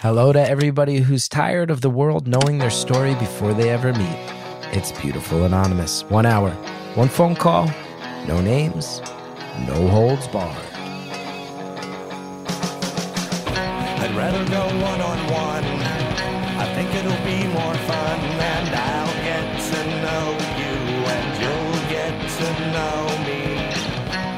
Hello to everybody who's tired of the world knowing their story before they ever meet. It's Beautiful Anonymous. One hour, one phone call, no names, no holds barred. I'd rather go one on one. I think it'll be more fun, and I'll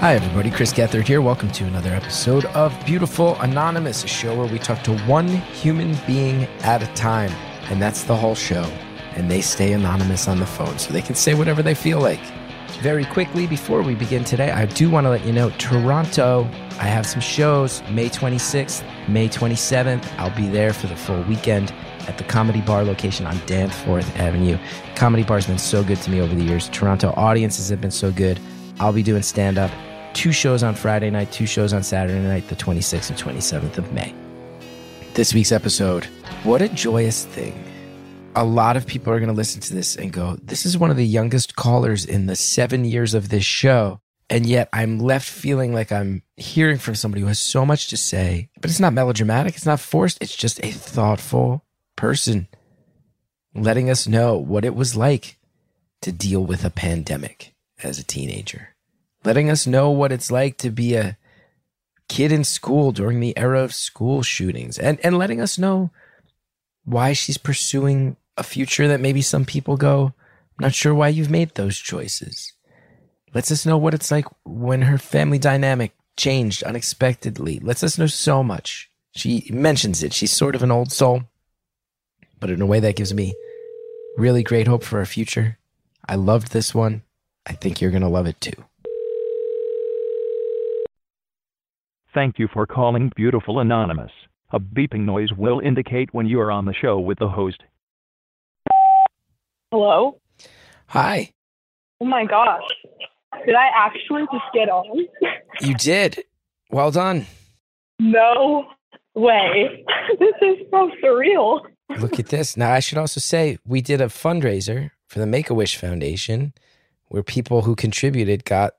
Hi, everybody. Chris Gethard here. Welcome to another episode of Beautiful Anonymous, a show where we talk to one human being at a time. And that's the whole show. And they stay anonymous on the phone so they can say whatever they feel like. Very quickly, before we begin today, I do want to let you know Toronto, I have some shows May 26th, May 27th. I'll be there for the full weekend at the Comedy Bar location on Danforth Avenue. Comedy Bar's been so good to me over the years. Toronto audiences have been so good. I'll be doing stand up. Two shows on Friday night, two shows on Saturday night, the 26th and 27th of May. This week's episode, what a joyous thing. A lot of people are going to listen to this and go, This is one of the youngest callers in the seven years of this show. And yet I'm left feeling like I'm hearing from somebody who has so much to say, but it's not melodramatic, it's not forced, it's just a thoughtful person letting us know what it was like to deal with a pandemic as a teenager letting us know what it's like to be a kid in school during the era of school shootings and, and letting us know why she's pursuing a future that maybe some people go, not sure why you've made those choices. Lets us know what it's like when her family dynamic changed unexpectedly. Lets us know so much. She mentions it. She's sort of an old soul, but in a way that gives me really great hope for our future. I loved this one. I think you're going to love it too. Thank you for calling Beautiful Anonymous. A beeping noise will indicate when you are on the show with the host. Hello? Hi. Oh my gosh. Did I actually just get on? You did. Well done. no way. This is so surreal. Look at this. Now, I should also say we did a fundraiser for the Make a Wish Foundation where people who contributed got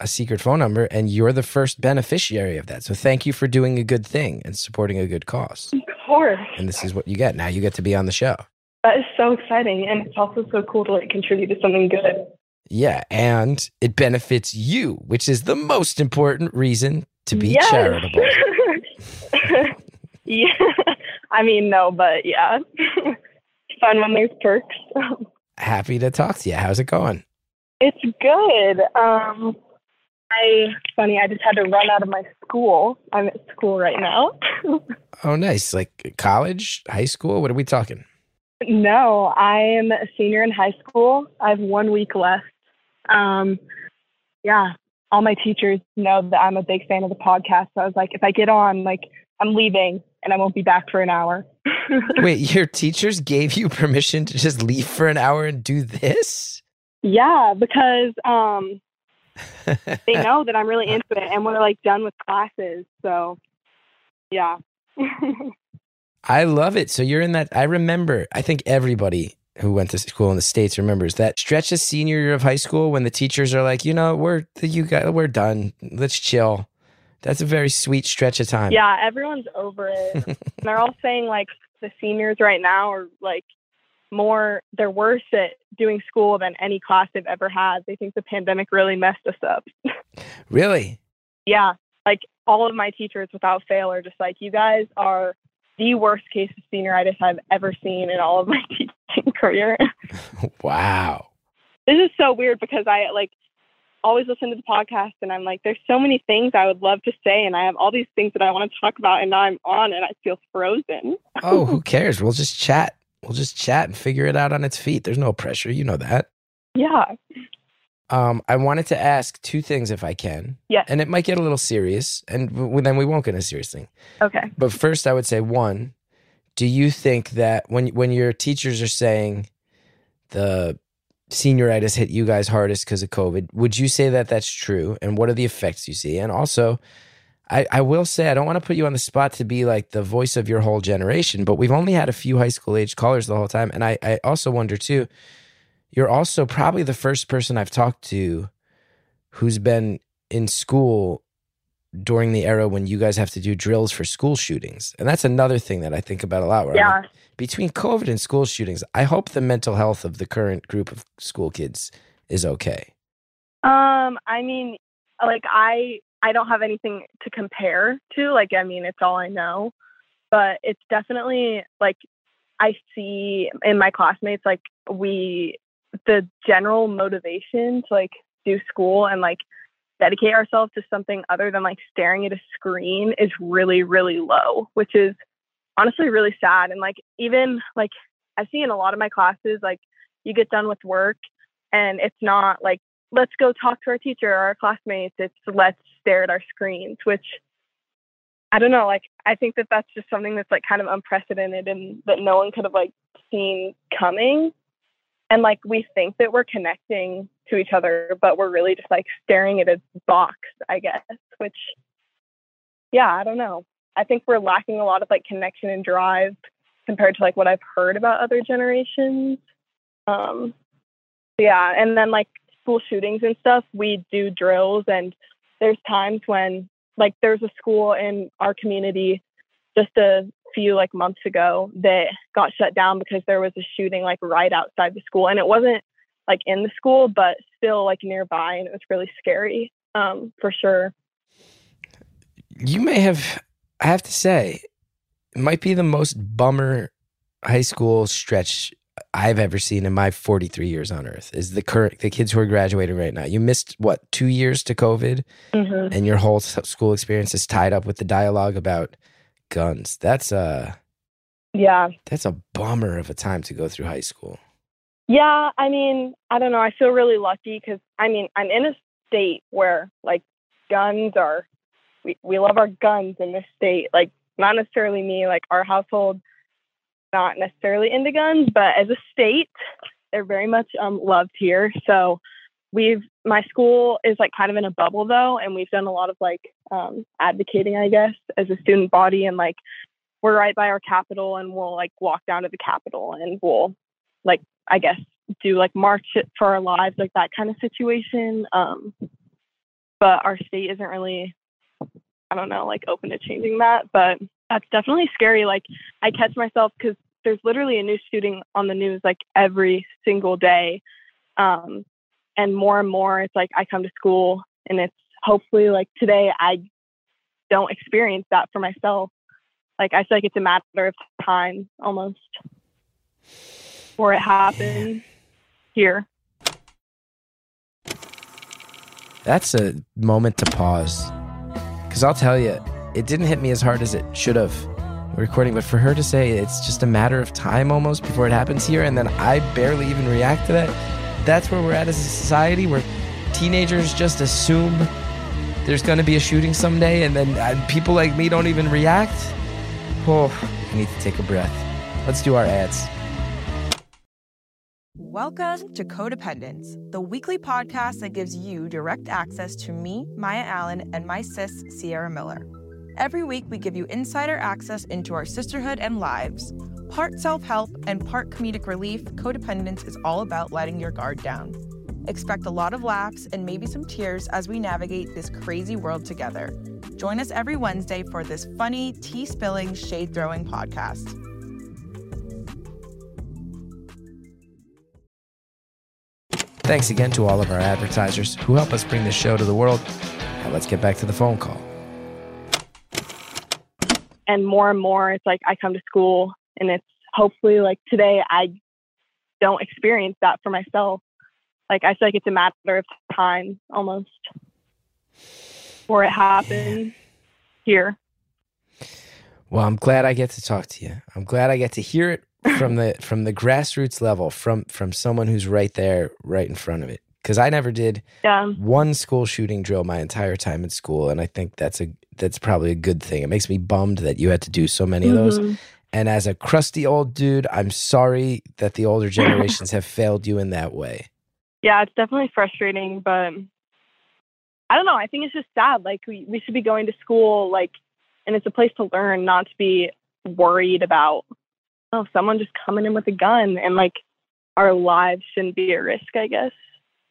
a secret phone number, and you're the first beneficiary of that. So, thank you for doing a good thing and supporting a good cause. Of course. And this is what you get. Now, you get to be on the show. That is so exciting. And it's also so cool to like contribute to something good. Yeah. And it benefits you, which is the most important reason to be Yes. charitable. yeah. I mean, no, but yeah. Fun when there's perks. Happy to talk to you. How's it going? It's good. Um, I funny. I just had to run out of my school. I'm at school right now. Oh, nice. Like college, high school? What are we talking? no, I am a senior in high school. I have one week left. Um, yeah, all my teachers know that I'm a big fan of the podcast. So I was like, if I get on, like, I'm leaving and I won't be back for an hour. Wait, your teachers gave you permission to just leave for an hour and do this? yeah, because um, they know that I'm really into it, and we're like done with classes. So, yeah. I love it. So you're in that. I remember, I think everybody who went to school in the States remembers that stretch of senior year of high school when the teachers are like, you know, we're, you got, we're done. Let's chill. That's a very sweet stretch of time. Yeah, everyone's over it. And they're all saying like the seniors right now are like more they're worse at doing school than any class they've ever had. They think the pandemic really messed us up. Really? yeah, like all of my teachers without fail are just like you guys are the worst case of senioritis I've ever seen in all of my teaching career. Wow. this is so weird because I like always listen to the podcast and I'm like, there's so many things I would love to say and I have all these things that I want to talk about and now I'm on and I feel frozen. Oh, who cares? We'll just chat. We'll just chat and figure it out on its feet. There's no pressure. You know that. Yeah. Um, I wanted to ask two things if I can. Yeah. And it might get a little serious, and w- then we won't get a serious thing. Okay. But first, I would say one: Do you think that when when your teachers are saying the senioritis hit you guys hardest because of COVID, would you say that that's true? And what are the effects you see? And also, I, I will say I don't want to put you on the spot to be like the voice of your whole generation, but we've only had a few high school age callers the whole time, and I I also wonder too. You're also probably the first person I've talked to who's been in school during the era when you guys have to do drills for school shootings. And that's another thing that I think about a lot. Where Yeah. like, between COVID and school shootings, I hope the mental health of the current group of school kids is okay. Um, I mean, like I I don't have anything to compare to. Like, I mean, it's all I know. But it's definitely like I see in my classmates like we the general motivation to like do school and like dedicate ourselves to something other than like staring at a screen is really really low, which is honestly really sad and like even like I see in a lot of my classes like you get done with work and it's not like let's go talk to our teacher or our classmates. It's let's stare at our screens, which I don't know. Like, I think that that's just something that's like kind of unprecedented and that no one could have like seen coming. And like, we think that we're connecting to each other, but we're really just like staring at a box, I guess, which, yeah, I don't know. I think we're lacking a lot of like connection and drive compared to like what I've heard about other generations. Um, yeah, and then like school shootings and stuff, we do drills, and there's times when like there's a school in our community just a few like months ago that got shut down because there was a shooting like right outside the school, and it wasn't like in the school, but still like nearby, and it was really scary, um, for sure. You may have, I have to say, it might be the most bummer high school stretch I've ever seen in my 43 years on earth is the current the kids who are graduating right now. You missed what two years to COVID, hmm and your whole school experience is tied up with the dialogue about guns. That's a Yeah, that's a bummer of a time to go through high school. Yeah, I mean, I don't know. I feel really lucky because I mean, I'm in a state where like guns are, we, we love our guns in this state. Like, not necessarily me, like our household, not necessarily into guns, but as a state, they're very much um, loved here. So we've, my school is like kind of in a bubble though, and we've done a lot of like um, advocating, I guess, as a student body. And like, we're right by our Capitol and we'll like walk down to the Capitol and we'll like I guess do like march for our lives, like that kind of situation. Um, but our state isn't really, I don't know, like open to changing that. But that's definitely scary. Like I catch myself because there's literally a new shooting on the news like every single day. Um, and more and more, it's like I come to school and it's hopefully like today I don't experience that for myself. Like I feel like it's a matter of time almost for it happen here. That's a moment to pause. Because I'll tell you, it didn't hit me as hard as it should have recording, but for her to say it's just a matter of time almost before it happens here, and then I barely even react to that, that's where we're at as a society where teenagers just assume there's going to be a shooting someday, and then uh, people like me don't even react. Oh, I need to take a breath. Let's do our ads. Welcome to Codependence, the weekly podcast that gives you direct access to me, Maya Allen, and my sis, Sierra Miller. Every week, we give you insider access into our sisterhood and lives. Part self help and part comedic relief, Codependence is all about letting your guard down. Expect a lot of laughs and maybe some tears as we navigate this crazy world together. Join us every Wednesday for this funny, tea spilling, shade throwing podcast. Thanks again to all of our advertisers who help us bring this show to the world. Now let's get back to the phone call. And more and more, it's like I come to school and it's hopefully like today I don't experience that for myself. Like I feel like it's a matter of time almost for it happen here. Well, I'm glad I get to talk to you. I'm glad I get to hear it from the from the grassroots level from from someone who's right there, right in front of it. Because I never did Yeah. one school shooting drill my entire time in school, and I think that's a that's probably a good thing. It makes me bummed that you had to do so many of those. Mhm. And as a crusty old dude, I'm sorry that the older generations have failed you in that way. Yeah, it's definitely frustrating, but I don't know. I think it's just sad. Like we, we should be going to school, like, and it's a place to learn, not to be worried about oh someone just coming in with a gun, and like our lives shouldn't be at risk. I guess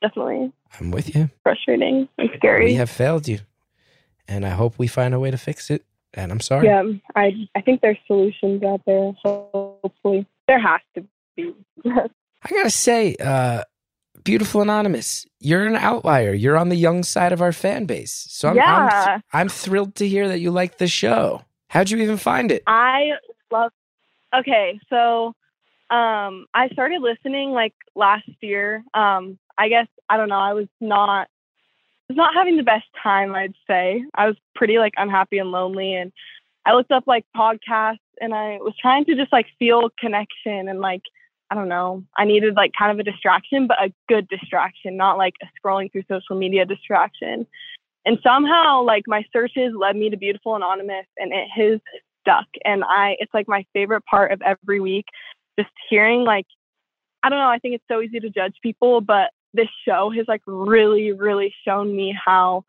definitely I'm with you. frustrating and scary. We have failed you. And I hope we find a way to fix it. And I'm sorry. Yeah, I I think there's solutions out there. Hopefully, there has to be. I gotta say, uh, beautiful anonymous, you're an outlier. You're on the young side of our fan base, so I'm Yeah. I'm, I'm thrilled to hear that you like the show. How'd you even find it? I love. Okay, so um, I started listening like last year. Um, I guess I don't know. I was not was not having the best time. I'd say I was pretty like unhappy and lonely, and I looked up like podcasts, and I was trying to just like feel connection and like I don't know. I needed like kind of a distraction, but a good distraction, not like a scrolling through social media distraction. And somehow, like my searches led me to Beautiful Anonymous, and it has stuck. And I, it's like my favorite part of every week, just hearing like, I don't know. I think it's so easy to judge people, but this show has like really, really shown me how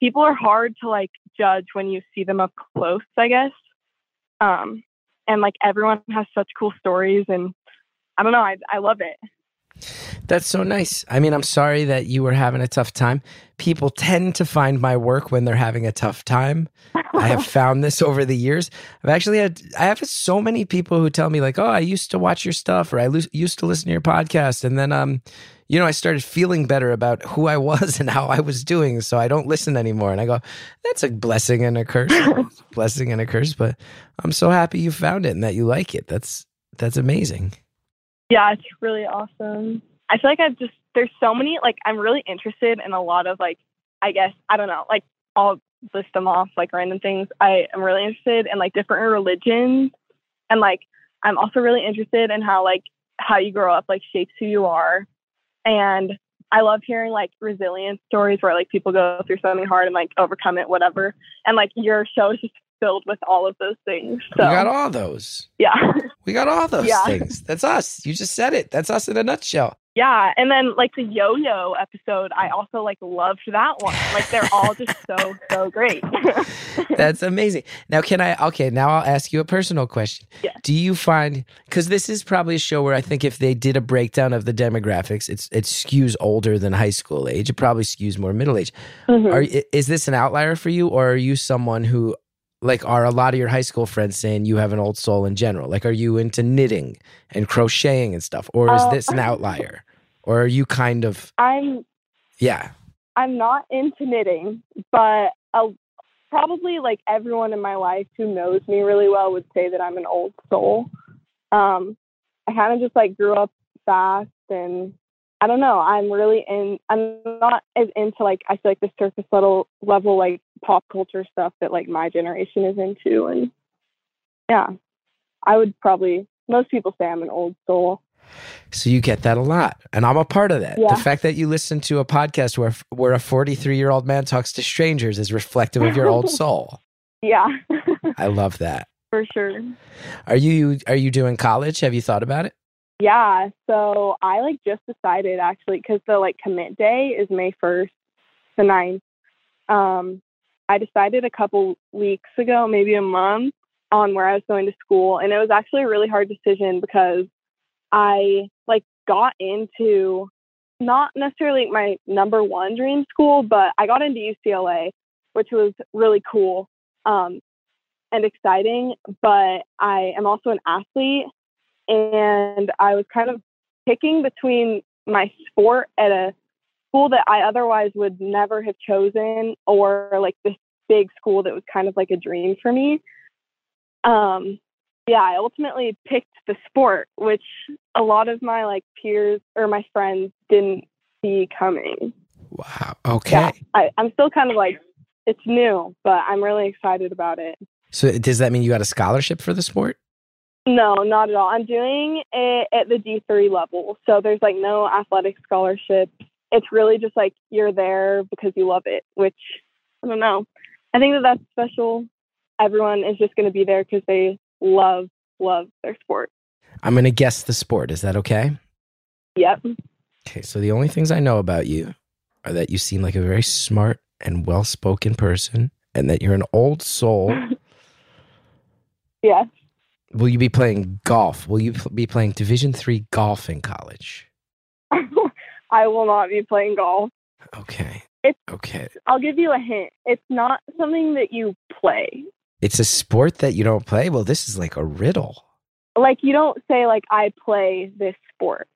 people are hard to like judge when you see them up close. I guess. Um, and like everyone has such cool stories, and I don't know. I I love it. That's so nice. I mean, I'm sorry that you were having a tough time. People tend to find my work when they're having a tough time. I have found this over the years. I've actually had, I have so many people who tell me, like, oh, I used to watch your stuff or I lo- used to listen to your podcast. And then, um, you know, I started feeling better about who I was and how I was doing. So I don't listen anymore. And I go, that's a blessing and a curse. A blessing and a curse. But I'm so happy you found it and that you like it. That's, that's amazing. Yeah, it's really awesome. I feel like I've just there's so many like I'm really interested in a lot of like I guess I don't know like I'll list them off like random things. I am really interested in like different religions and like I'm also really interested in how like how you grow up like shapes who you are. And I love hearing like resilience stories where like people go through something hard and like overcome it, whatever. And like your show is just filled with all of those things. So We got all those. yeah. We got all those Yeah. things. That's us. You just said it. That's us in a nutshell. Yeah, and then like the yo-yo episode, I also like loved that one. Like they're all just so so great. That's amazing. Now, can I? Okay, now I'll ask you a personal question. Yeah. Do you find because this is probably a show where I think if they did a breakdown of the demographics, it's it skews older than high school age. It probably skews more middle age. Mhm. Are is this an outlier for you, or are you someone who like are a lot of your high school friends saying you have an old soul in general? Like, are you into knitting and crocheting and stuff, or is Uh, this an outlier, or are you kind of I'm yeah? I'm not into knitting, but uh, probably like everyone in my life who knows me really well would say that I'm an old soul. Um, I kind of just like grew up fast and I don't know. I'm really in. I'm not as into like I feel like the surface level level like pop culture stuff that like my generation is into, and yeah, I would probably most people say I'm an old soul. So you get that a lot, and I'm a part of that. Yeah. The fact that you listen to a podcast where where a 43 year old man talks to strangers is reflective of your old soul. Yeah, I love that. for sure. Are you are you doing college? Have you thought about it? Yeah, so I like just decided actually because the like commit day is May first, the 9th. Um, I decided a couple weeks ago, maybe a month, on where I was going to school, and it was actually a really hard decision because I like got into not necessarily my number one dream school, but I got into UCLA, which was really cool um, and exciting. But I am also an athlete, and I was kind of picking between my sport at a school that I otherwise would never have chosen, or like this big school that was kind of like a dream for me. Um, yeah, I ultimately picked the sport, which a lot of my like peers or my friends didn't see coming. Wow. Okay. Yeah, I, I'm still kind of like it's new, but I'm really excited about it. So does that mean you got a scholarship for the sport? No, not at all. I'm doing it at the D3 level. So there's like no athletic scholarship. It's really just like you're there because you love it, which I don't know. I think that that's special. Everyone is just going to be there because they love, love their sport. I'm going to guess the sport. Is that okay? Yep. Okay. So the only things I know about you are that you seem like a very smart and well spoken person, and that you're an old soul. Yeah. Will you be playing golf? Will you be playing Division three golf in college? I will not be playing golf. Okay. It's, Okay. I'll give you a hint. It's not something that you play. It's a sport that you don't play? Well, this is like a riddle. Like you don't say like I play this sport.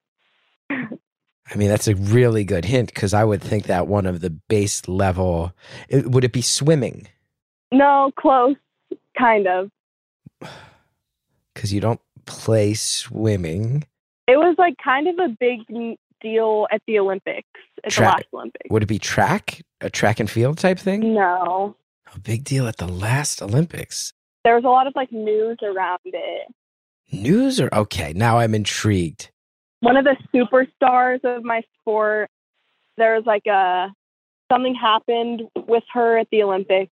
I mean, that's a really good hint because I would think that one of the base level. It, would it be swimming? No, close, kind of. Because you don't play swimming. It was like kind of a big deal at the Olympics, at Track. the last Olympics. Would it be track? A track and field type thing? No, A big deal at the last Olympics. there was a lot of like news around it. News or okay, now I'm intrigued. One of the superstars of my sport, there was like a something happened with her at the Olympics,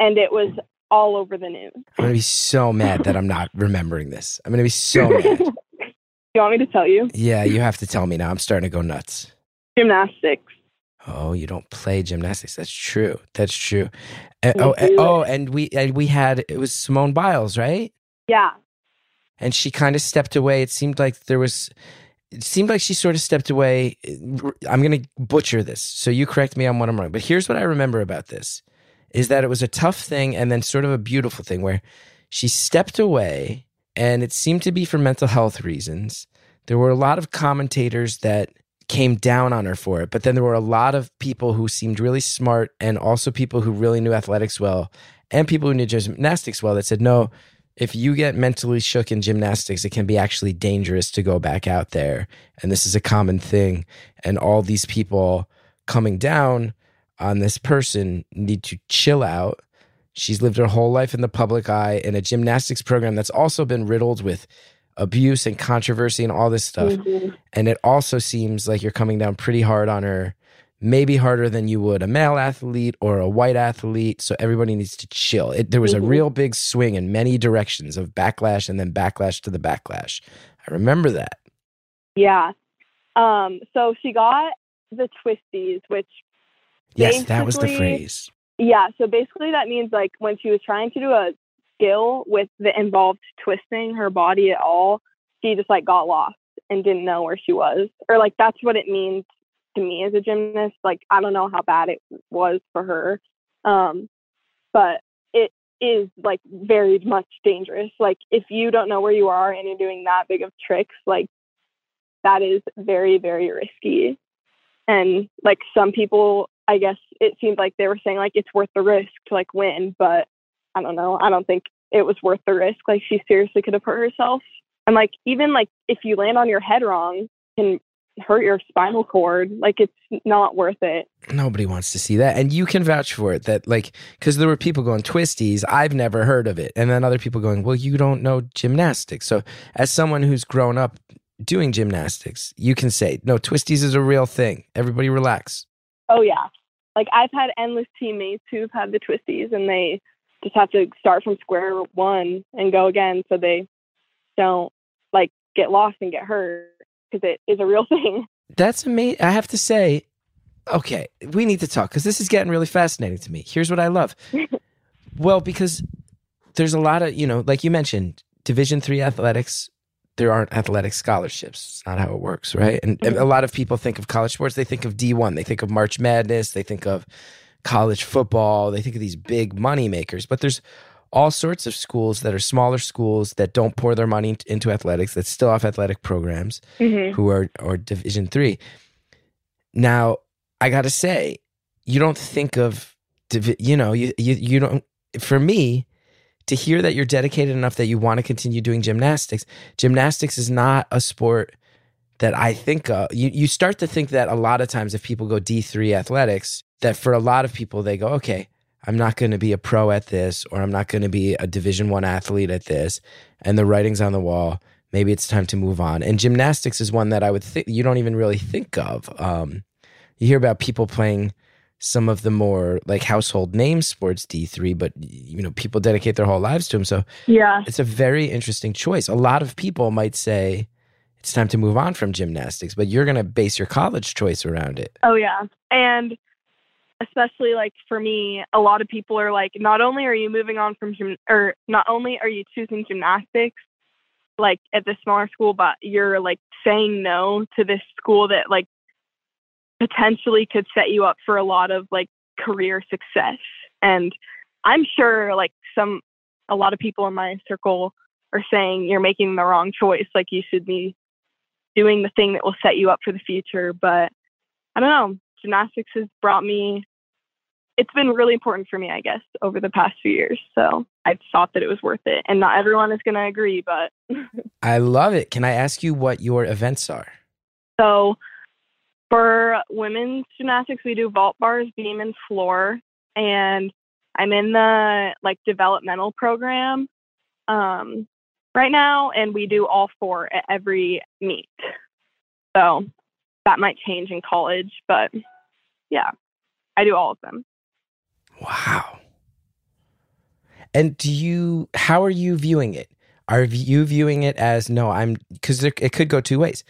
and it was all over the news. I'm gonna be so mad that I'm not remembering this. I'm gonna be so mad. You want me to tell you? Yeah, you have to tell me now. I'm starting to go nuts. Gymnastics. Oh, you don't play gymnastics. That's true. That's true. Eh, and, oh, eh, and, oh, and we and we had it was Simone Biles, right? Yeah. And she kind of stepped away. It seemed like there was. It seemed like she sort of stepped away. Eh, I'm going to butcher this, so you correct me on what I'm wrong. But here's what I remember about this: is that it was a tough thing and then sort of a beautiful thing where she stepped away, and it seemed to be for mental health reasons. There were a lot of commentators that came down on her for it, but then there were a lot of people who seemed really smart and also people who really knew athletics well and people who knew gymnastics well that said, no, if you get mentally shook in gymnastics, it can be actually dangerous to go back out there. And this is a common thing. And all these people coming down on this person need to chill out. She's lived her whole life in the public eye in a gymnastics program that's also been riddled with abuse and controversy and all this stuff. Mhm. And it also seems like you're coming down pretty hard on her, maybe harder than you would a male athlete or a white athlete. So everybody needs to chill. It, there was a Mhm. real big swing in many directions of backlash and then backlash to the backlash. I remember that. Yeah. Um, so she got the twisties, which Yes, that was the phrase. yeah, so basically that means like when she was trying to do a skill with the involved twisting her body at all, she just like got lost and didn't know where she was. Or like that's what it means to me as a gymnast. Like I don't know how bad it was for her. Um, but it is like very much dangerous. Like if you don't know where you are and you're doing that big of tricks, like that is very, very risky. And like some people, I guess it seemed like they were saying like it's worth the risk to like win, but I don't know. I don't think it was worth the risk. Like she seriously could have hurt herself. And like even like if you land on your head wrong, can hurt your spinal cord. Like it's not worth it. Nobody wants to see that. And you can vouch for it that, like, because there were people going, twisties, I've never heard of it. And then other people going, well, you don't know gymnastics. So, as someone who's grown up doing gymnastics, you can say, no, twisties is a real thing. Everybody relax. Oh yeah. Like I've had endless teammates who've had the twisties and they just have to start from square one and go again so they don't like get lost and get hurt because it is a real thing. That's amazing. I have to say, okay, we need to talk because this is getting really fascinating to me. Here's what I love. well, because there's a lot of, you know, like you mentioned, Division three athletics, there aren't athletic scholarships. It's not how it works, right? And, and a lot of people think of college sports, they think of D1, they think of March Madness, they think of college football, they think of these big money makers. But there's all sorts of schools that are smaller schools that don't pour their money into athletics, that still have athletic programs Mm-hmm. who are or division three now i gotta say you don't think of you know you, you you don't for me to hear that you're dedicated enough that you want to continue doing gymnastics gymnastics is not a sport that i think of you, you start to think that a lot of times if people go d3 athletics that for a lot of people they go okay i'm not going to be a pro at this or i'm not going to be a division one athlete at this and the writing's on the wall maybe it's time to move on. And gymnastics is one that I would think you don't even really think of. Um, you hear about people playing some of the more like household name sports D3, but you know, people dedicate their whole lives to them. So Yeah. it's a very interesting choice. A lot of people might say it's time to move on from gymnastics, but you're going to base your college choice around it. Oh yeah. And especially like for me, a lot of people are like, not only are you moving on from gym, or not only are you choosing gymnastics, like at the smaller school, but you're like saying no to this school that like potentially could set you up for a lot of like career success. And I'm sure like some a lot of people in my circle are saying you're making the wrong choice. Like you should be doing the thing that will set you up for the future. But I don't know. Gymnastics has brought me it's been really important for me, I guess, over the past few years. So I thought that it was worth it. And not everyone is going to agree, but. I love it. Can I ask you what your events are? So for women's gymnastics, we do vault bars, beam, and floor. And I'm in the like developmental program um, right now, and we do all four at every meet. So that might change in college, but yeah, I do all of them. Wow. And do you, how are you viewing it? Are you viewing it as no, I'm, because it could go two ways.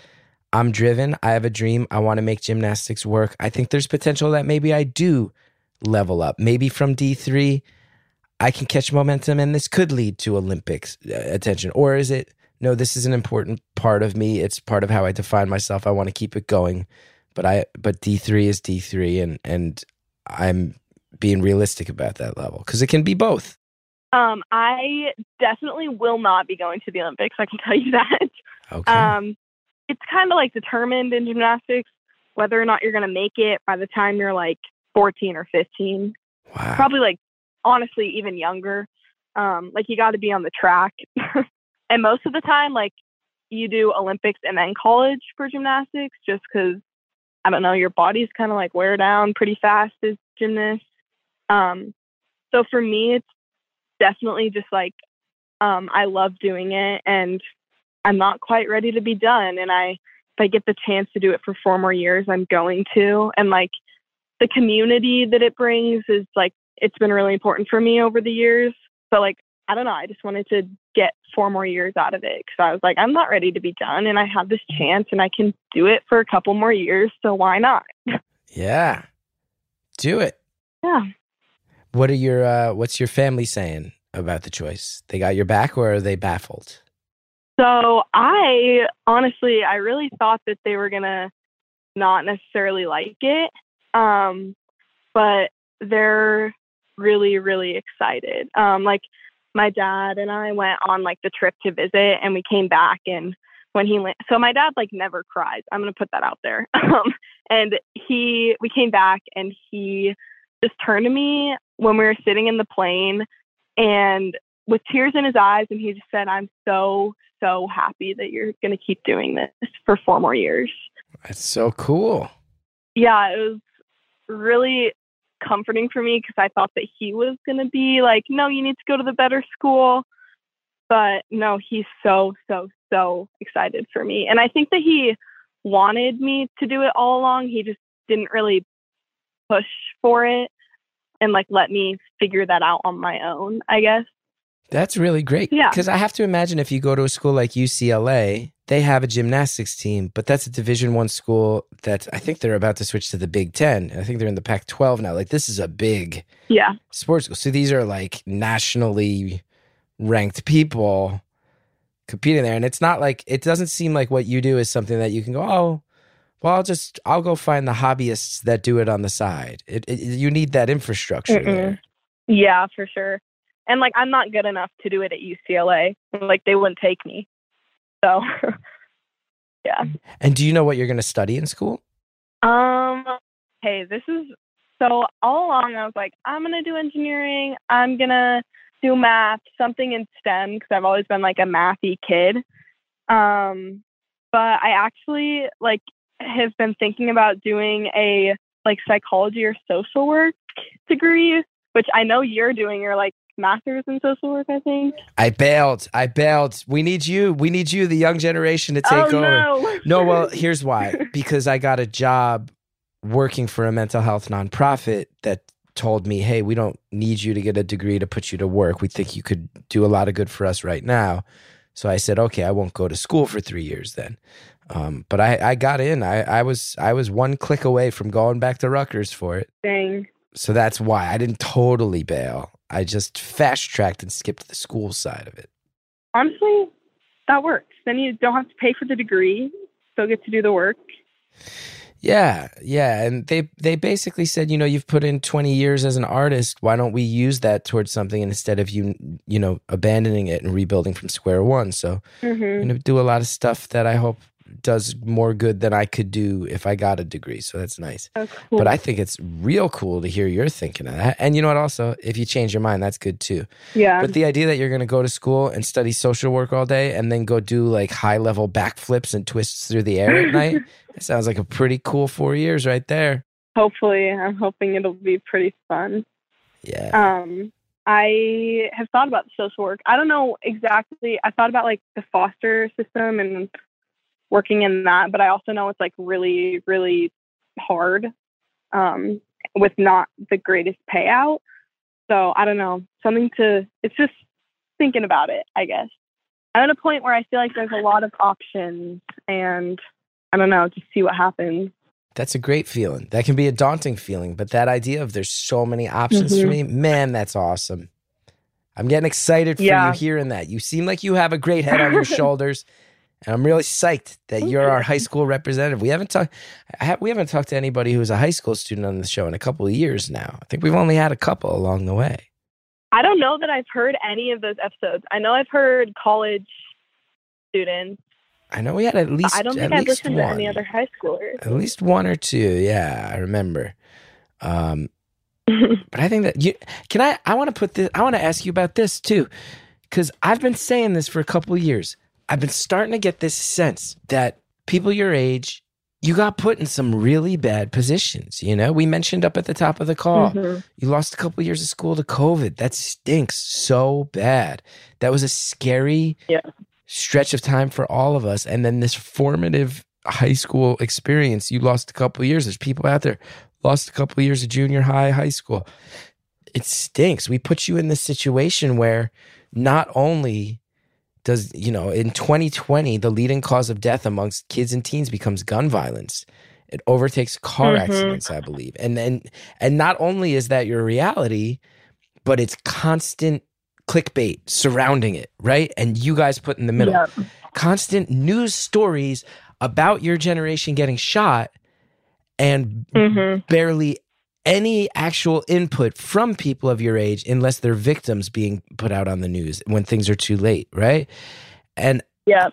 I'm driven. I have a dream. I want to make gymnastics work. I think there's potential that maybe I do level up. Maybe from D3, I can catch momentum and this could lead to Olympics uh, attention. Or is it, no, this is an important part of me. It's part of how I define myself. I want to keep it going. But I, but D3 is D3 and, and I'm being realistic about that level because it can be both. Um, I definitely will not be going to the Olympics. I can tell you that. Okay. Um, it's kind of like determined in gymnastics whether or not you're going to make it by the time you're like 14 or 15. Wow. Probably like honestly even younger. Um, like you got to be on the track, and most of the time, like you do Olympics and then college for gymnastics, just because I don't know your body's kind of like wear down pretty fast as gymnasts. Um, so for me, it's definitely just like um, I love doing it, and I'm not quite ready to be done. And I, if I get the chance to do it for four more years, I'm going to. And like the community that it brings is like it's been really important for me over the years. So like I don't know, I just wanted to get four more years out of it because I was like, I'm not ready to be done, and I have this chance, and I can do it for a couple more years. So why not? Yeah, do it. Yeah. What are your uh, what's your family saying about the choice? They got your back, or are they baffled? So I honestly, I really thought that they were gonna not necessarily like it, um, but they're really, really excited. Um, like my dad and I went on like the trip to visit, and we came back, and when he went, so my dad like never cries. I'm gonna put that out there. Um, and he, we came back, and he just turned to me when we were sitting in the plane, and with tears in his eyes, and he just said, "I'm so so happy that you're going to keep doing this for four more years." That's so cool. Yeah, it was really comforting for me because I thought that he was going to be like, "No, you need to go to the better school." But no, he's so so so excited for me, and I think that he wanted me to do it all along. He just didn't really push for it and like let me figure that out on my own, I guess. That's really great. Yeah. Because I have to imagine if you go to a school like UCLA, they have a gymnastics team, but that's a Division One school that I think they're about to switch to the Big Ten. I think they're in the Pac-12 now. Like this is a big Yeah. sports school. So these are like nationally ranked people competing there, and it's not like it doesn't seem like what you do is something that you can go, oh, well, I'll just I'll go find the hobbyists that do it on the side. It, it you need that infrastructure Mm-mm. there. Yeah, for sure. And like I'm not good enough to do it at UCLA. Like they wouldn't take me. So yeah. And do you know what you're going to study in school? Um hey, this is so all along I was like I'm going to do engineering. I'm going to do math, something in STEM because I've always been like a mathy kid. Um but I actually like have been thinking about doing a like psychology or social work degree, which I know you're doing You're like master's in social work, I think. I bailed. I bailed. We need you. We need you, the young generation, to take oh, over. No. No, well, here's why. Because I got a job working for a mental health nonprofit that told me, hey, we don't need you to get a degree to put you to work. We think you could do a lot of good for us right now. So I said, okay, I won't go to school for three years then. Um, but I, I got in. I, I was I was one click away from going back to Rutgers for it. Dang. So that's why I didn't totally bail. I just fast tracked and skipped the school side of it. Honestly, that works. Then you don't have to pay for the degree, still get to do the work. Yeah, yeah, and they they basically said, you know, you've put in 20 years as an artist. Why don't we use that towards something instead of you, you know, abandoning it and rebuilding from square one? So, hmm I'm gonna do a lot of stuff that I hope does more good than I could do if I got a degree. So that's nice. That's cool. But I think it's real cool to hear you're thinking of that. And you know what? Also, if you change your mind, that's good too. yeah. But the idea that you're going to go to school and study social work all day and then go do like high level backflips and twists through the air at night, it sounds like a pretty cool four years right there. Hopefully, I'm hoping it'll be pretty fun. Yeah. Um, I have thought about social work. I don't know exactly. I thought about like the foster system and working in that, but I also know it's like really, really hard um, with not the greatest payout. So I don't know. Something to, it's just thinking about it, I guess. I'm at a point where I feel like there's a lot of options and I don't know, just see what happens. That's a great feeling. That can be a daunting feeling, but that idea of there's so many options for Mhm. me, man, that's awesome. I'm getting excited for Yeah. you hearing that. You seem like you have a great head on your shoulders, and I'm really psyched that you're our high school representative. We haven't talked, ha- we haven't talked to anybody who's a high school student on the show in a couple of years now. I think we've only had a couple along the way. I don't know that I've heard any of those episodes. I know I've heard college students. I know we had at least I don't think I've listened one. to any other high schoolers. At least one or two. Yeah, I remember. Um, but I think that you can I I want to put this I want to ask you about this too cuz I've been saying this for a couple of years. I've been starting to get this sense that people your age you got put in some really bad positions, you know? We mentioned up at the top of the call. Mhm. You lost a couple of years of school to COVID. That stinks so bad. That was a scary Yeah. stretch of time for all of us. And then this formative high school experience, you lost a couple of years. There's people out there lost a couple of years of junior high, high school. It stinks. We put you in this situation where not only does, you know, in 2020, the leading cause of death amongst kids and teens becomes gun violence. It overtakes car Mhm. accidents, I believe. And then and not only is that your reality, but it's constant clickbait surrounding it, right? And you guys put in the middle Yeah. constant news stories about your generation getting shot and Mhm. barely any actual input from people of your age unless they're victims being put out on the news when things are too late, right? And Yeah.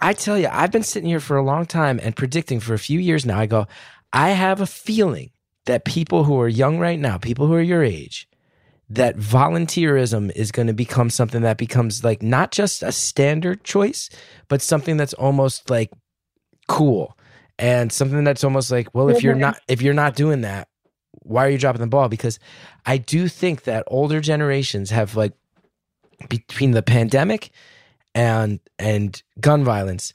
I tell you, I've been sitting here for a long time and predicting for a few years now. I go, I have a feeling that people who are young right now, people who are your age, that volunteerism is going to become something that becomes like not just a standard choice, but something that's almost like cool and something that's almost like, well, if you're not if you're not doing that, why are you dropping the ball? Because I do think that older generations have like between the pandemic and and gun violence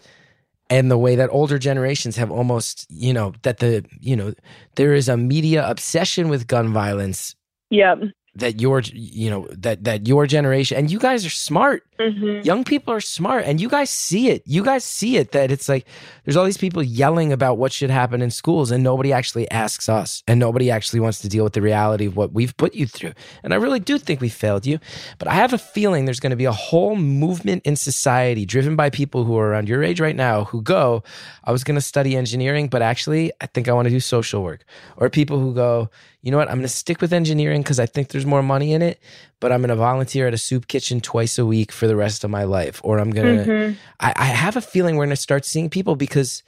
and the way that older generations have almost you know that the you know there is a media obsession with gun violence Yeah. That your you know that that your generation and you guys are smart. Hmm young people are smart and you guys see it. You guys see it that it's like there's all these people yelling about what should happen in schools and nobody actually asks us and nobody actually wants to deal with the reality of what we've put you through. And i really do think we failed you but i have a feeling there's going to be a whole movement in society driven by people who are around your age right now who go i was going to study engineering but actually i think i want to do social work or people who go you know what i'm going to stick with engineering because i think there's more money in it but i'm going to volunteer at a soup kitchen twice a week for the rest of my life or i'm going to hmm I, I have a feeling we're going to start seeing people because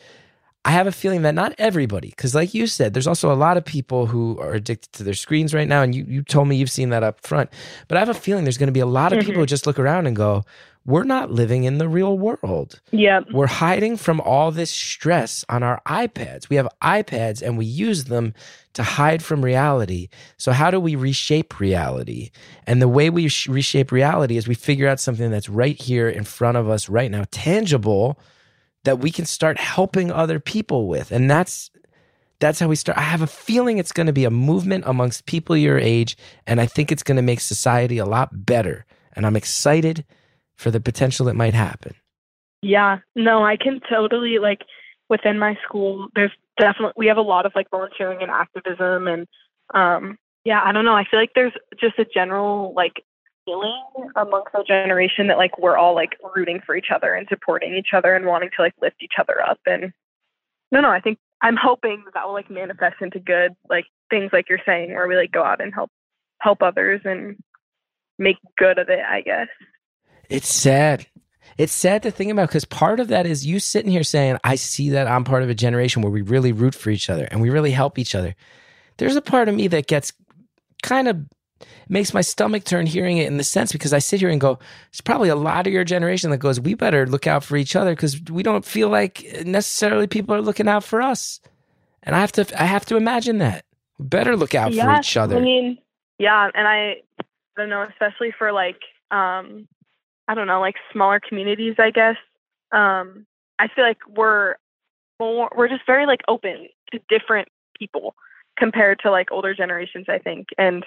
I have a feeling that not everybody, because like you said, there's also a lot of people who are addicted to their screens right now. And you, you told me you've seen that up front. But I have a feeling there's going to be a lot of people who just look around and go, we're not living in the real world. Yeah. We're hiding from all this stress on our iPads. We have iPads and we use them to hide from reality. So, how do we reshape reality? And the way we reshape reality is we figure out something that's right here in front of us right now, tangible, that we can start helping other people with. And that's that's how we start. I have a feeling it's going to be a movement amongst people your age, and I think it's going to make society a lot better. And I'm excited for the potential that might happen. Yeah. No, I can totally like within my school there's definitely we have a lot of like volunteering and activism and um yeah, I don't know. I feel like there's just a general like feeling amongst our generation that like we're all like rooting for each other and supporting each other and wanting to like lift each other up and no no, I think I'm hoping that will like manifest into good, like things like you're saying, where we like go out and help help others and make good of it. I guess. It's sad. It's sad to think about because part of that is you sitting here saying, I see that I'm part of a generation where we really root for each other and we really help each other. There's a part of me that gets kind of makes my stomach turn hearing it in the sense because I sit here and go, it's probably a lot of your generation that goes, we better look out for each other because we don't feel like necessarily people are looking out for us. And I have to, I have to imagine that. We better look out for each other. I mean, yeah, and I, I don't know, especially for like, um, I don't know, like smaller communities, I guess. Um, I feel like we're more, we're just very like open to different people compared to like older generations, I think. And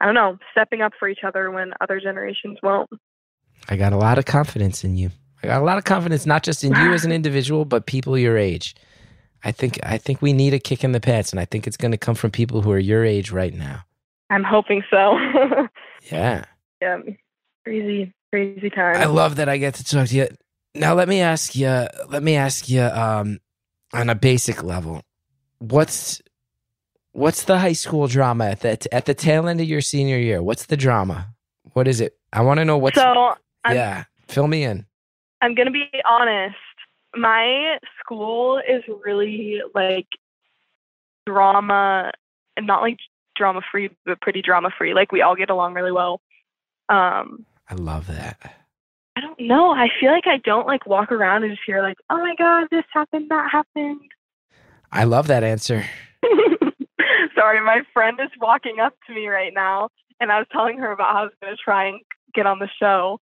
I don't know, stepping up for each other when other generations won't. I got a lot of confidence in you. I got a lot of confidence not just in you as an individual, but people your age. I think I think we need a kick in the pants, and I think it's going to come from people who are your age right now. I'm hoping so. yeah. Yeah. Crazy, crazy time. I love that I get to talk to you. Now let me ask you. Let me ask you um, on a basic level. What's What's the high school drama at the at the tail end of your senior year? What's the drama? What is it? I want to know what's. So I'm, yeah, fill me in. I'm gonna be honest. My school is really like drama, and not like drama free, but pretty drama free. Like we all get along really well. Um, I love that. I don't know. I feel like I don't like walk around and just hear like, "Oh my god, this happened, that happened." I love that answer. Sorry, my friend is walking up to me right now, and I was telling her about how I was going to try and get on the show.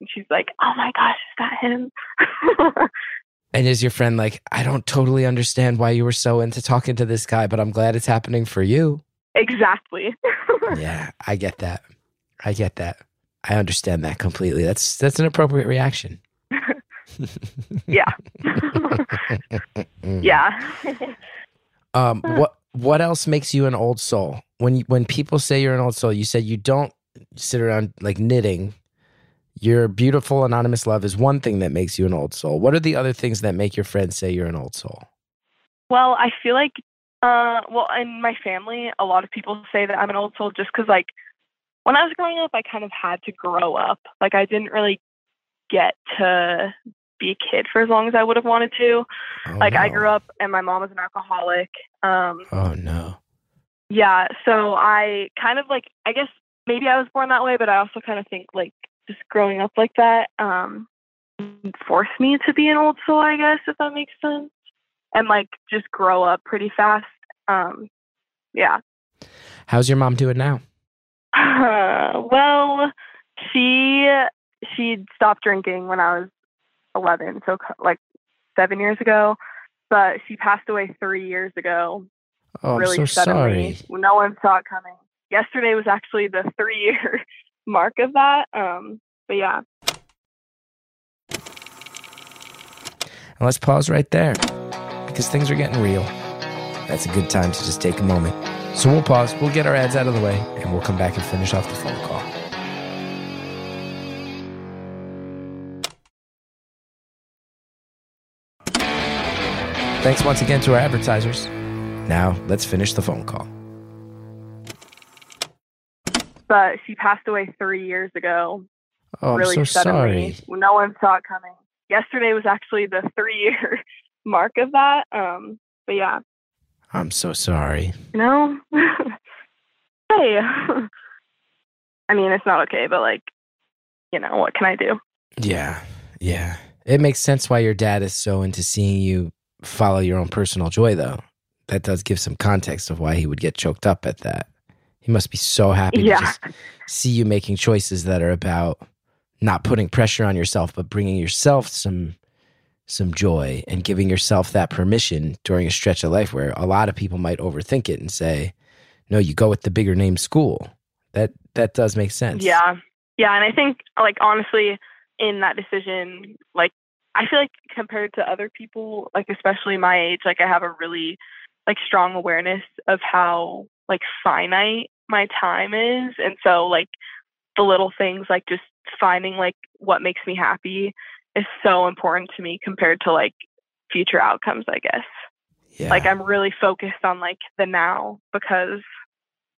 And she's like, oh my gosh, is that him? and is your friend like, I don't totally understand why you were so into talking to this guy, but I'm glad it's happening for you? Exactly. yeah, I get that. I get that. I understand that completely. That's that's an appropriate reaction. yeah. yeah. um what what else makes you an old soul? When when people say you're an old soul, you said you don't sit around like knitting. Your Beautiful Anonymous love is one thing that makes you an old soul. What are the other things that make your friends say you're an old soul? Well, I feel like uh well, in my family, a lot of people say that I'm an old soul just cuz like when I was growing up, I kind of had to grow up. Like I didn't really get to be a kid for as long as I would have wanted to. Oh, like no. I grew up and my mom was an alcoholic. Um, oh no. Yeah, so I kind of like I guess maybe I was born that way, but I also kind of think like just growing up like that um, forced me to be an old soul, I guess if that makes sense, and like just grow up pretty fast. Um, yeah. How's your mom doing now? Uh, well, she she stopped drinking when I was 11, so like seven years ago. But she passed away three years ago. Oh, really I'm so suddenly. sorry. No one saw it coming. Yesterday was actually the three year mark of that. Um, but yeah. And let's pause right there because things are getting real. That's a good time to just take a moment. So we'll pause, we'll get our ads out of the way, and we'll come back and finish off the phone call. Thanks once again to our advertisers. Now, let's finish the phone call. But she passed away three years ago. Oh, really I'm so suddenly. sorry. No one saw it coming. Yesterday was actually the three year mark of that. Um, but yeah. I'm so sorry. No. hey. I mean, it's not okay, but like, you know, what can I do? Yeah. Yeah. It makes sense why your dad is so into seeing you follow your own personal joy, though. That does give some context of why he would get choked up at that. He must be so happy yeah. to just see you making choices that are about not putting pressure on yourself, but bringing yourself some some joy and giving yourself that permission during a stretch of life where a lot of people might overthink it and say, "No, you go with the bigger name school." That that does make sense. Yeah, yeah, and I think like honestly, in that decision, like I feel like compared to other people, like especially my age, like I have a really like strong awareness of how like finite my time is. And so like the little things like just finding like what makes me happy is so important to me compared to like future outcomes, I guess. Yeah. Like I'm really focused on like the now because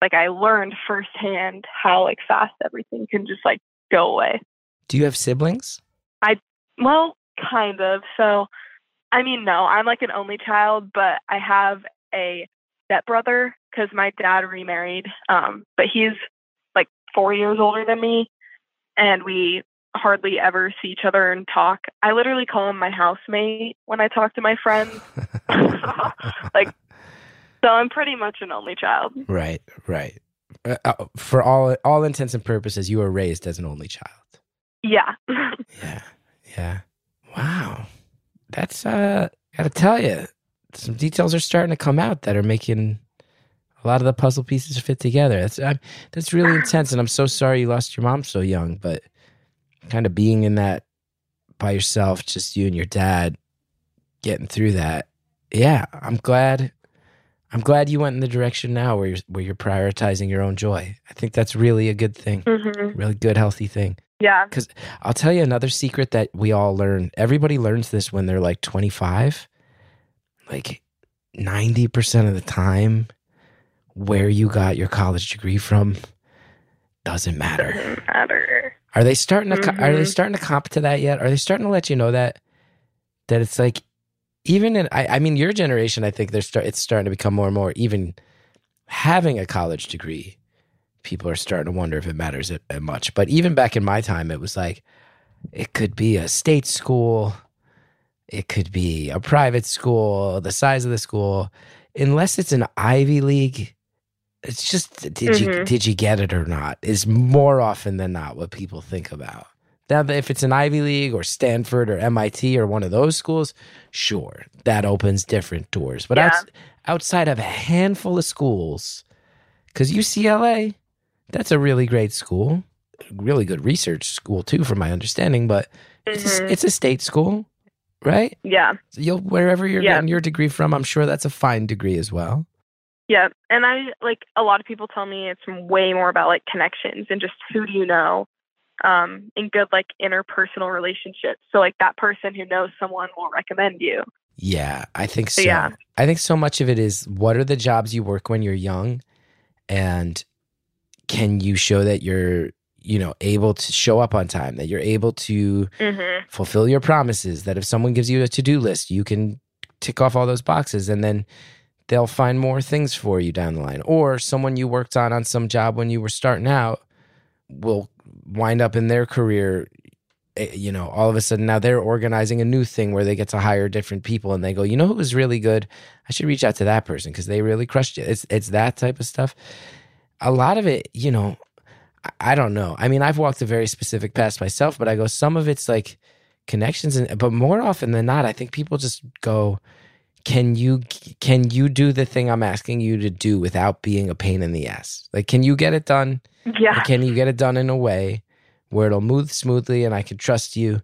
like I learned firsthand how like fast everything can just like go away. Do you have siblings? I well, kind of. So, I mean, no, I'm like an only child, but I have a stepbrother because my dad remarried. Um, but he's like four years older than me, and we hardly ever see each other and talk. I literally call him my housemate when I talk to my friends. like, so I'm pretty much an only child. Right, right. Uh, uh, for all all intents and purposes, you were raised as an only child. Yeah. Yeah, yeah. Wow, that's uh, gotta tell you, some details are starting to come out that are making a lot of the puzzle pieces fit together. That's uh, that's really intense, and I'm so sorry you lost your mom so young. But kind of being in that by yourself, just you and your dad, getting through that. Yeah, I'm glad. I'm glad you went in the direction now where you're where you're prioritizing your own joy. I think that's really a good thing, hmm really good, healthy thing. Yeah. Because I'll tell you another secret that we all learn. Everybody learns this when they're like 25. Like 90% of the time, where you got your college degree from doesn't matter. Doesn't matter. Are they starting to co- are they Mhm. starting to comp to that yet? Are they starting to let you know that that it's like even in I, I mean your generation I think they're start it's starting to become more and more even having a college degree people are starting to wonder if it matters it, it much. But even back in my time it was like it could be a state school, it could be a private school, the size of the school, unless it's an Ivy League it's just did you Mhm. did you get it or not is more often than not what people think about. Now, if it's an Ivy League or Stanford or MIT or one of those schools, sure, that opens different doors. But Yeah. outs- outside of a handful of schools, because UCLA, that's a really great school, really good research school too, from my understanding. But it's, a, Mhm. it's a state school, right? Yeah. So you'll wherever you're Yeah. getting your degree from, I'm sure that's a fine degree as well. Yeah. And I like a lot of people tell me it's way more about like connections and just who do you know um in good like interpersonal relationships. So like that person who knows someone will recommend you. Yeah, I think so. Yeah. I think so much of it is what are the jobs you work when you're young and can you show that you're, you know, able to show up on time, that you're able to Mhm. fulfill your promises, that if someone gives you a to-do list, you can tick off all those boxes and then they'll find more things for you down the line. Or someone you worked on on some job when you were starting out will wind up in their career eh, you know, all of a sudden now they're organizing a new thing where they get to hire different people and they go, you know who was really good? I should reach out to that person because they really crushed it. It's it's that type of stuff. A lot of it, you know, I don't know. I mean, I've walked a very specific path myself, but I go, some of it's like connections and but more often than not, I think people just go, Can you can you do the thing I'm asking you to do without being a pain in the ass? Like can you get it done? Yeah. Can you get it done in a way where it'll move smoothly and I can trust you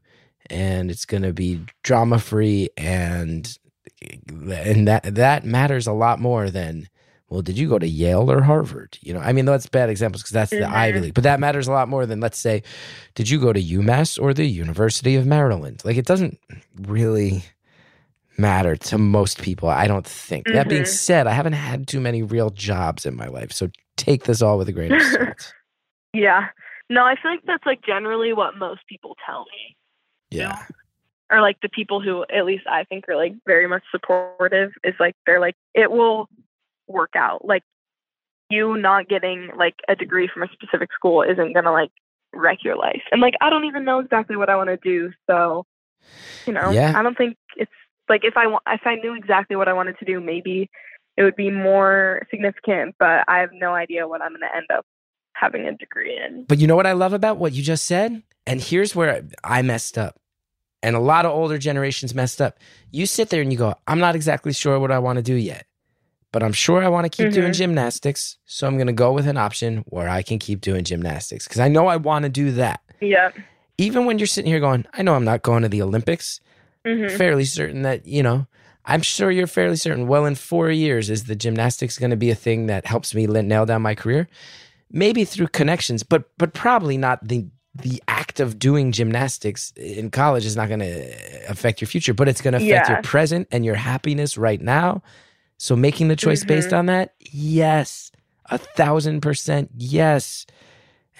and it's going to be drama free and and that that matters a lot more than well did you go to Yale or Harvard you know I mean that's bad examples because that's the Mhm. Ivy League but that matters a lot more than let's say did you go to UMass or the University of Maryland like it doesn't really matter to most people I don't think that being Mhm. said I haven't had too many real jobs in my life so take this all with a grain of salt Yeah. No, I feel like that's like generally what most people tell me. yeah Or like the people who at least I think are like very much supportive is like they're like it will work out. Like you not getting like a degree from a specific school isn't gonna like wreck your life. And like I don't even know exactly what I want to do, so you know, Yeah. I don't think it's like if I want if I knew exactly what I wanted to do, maybe it would be more significant. But I have no idea what I'm gonna end up having a degree in. But you know what I love about what you just said? And here's where I messed up. And a lot of older generations messed up. You sit there and you go, I'm not exactly sure what I want to do yet, but I'm sure I want to keep doing Mhm. gymnastics. So I'm going to go with an option where I can keep doing gymnastics because I know I want to do that. Yeah. Even when you're sitting here going, I know I'm not going to the Olympics, hmm fairly certain that, you know, I'm sure you're fairly certain, well, in four years, is the gymnastics going to be a thing that helps me nail down my career? Maybe through connections, but but probably not the the act of doing gymnastics in college is not going to affect your future, but it's going to affect your present and your happiness right now. So making the choice based Mhm. on that, yes, a thousand percent yes.